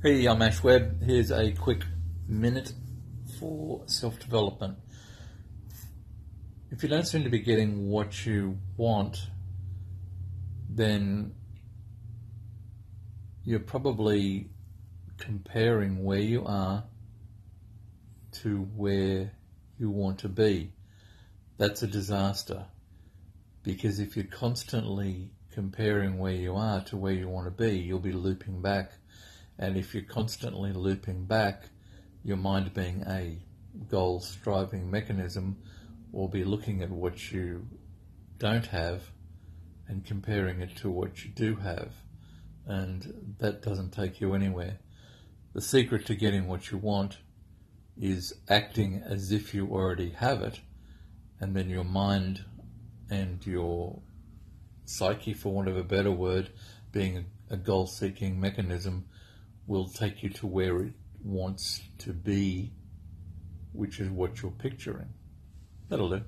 Hey, I'm Ash Webb. Here's a quick minute for self development. If you don't seem to be getting what you want, then you're probably comparing where you are to where you want to be. That's a disaster because if you're constantly comparing where you are to where you want to be, you'll be looping back and if you're constantly looping back, your mind being a goal striving mechanism will be looking at what you don't have and comparing it to what you do have. And that doesn't take you anywhere. The secret to getting what you want is acting as if you already have it, and then your mind and your psyche, for want of a better word, being a goal seeking mechanism, will take you to where it wants to be, which is what you're picturing. That'll do.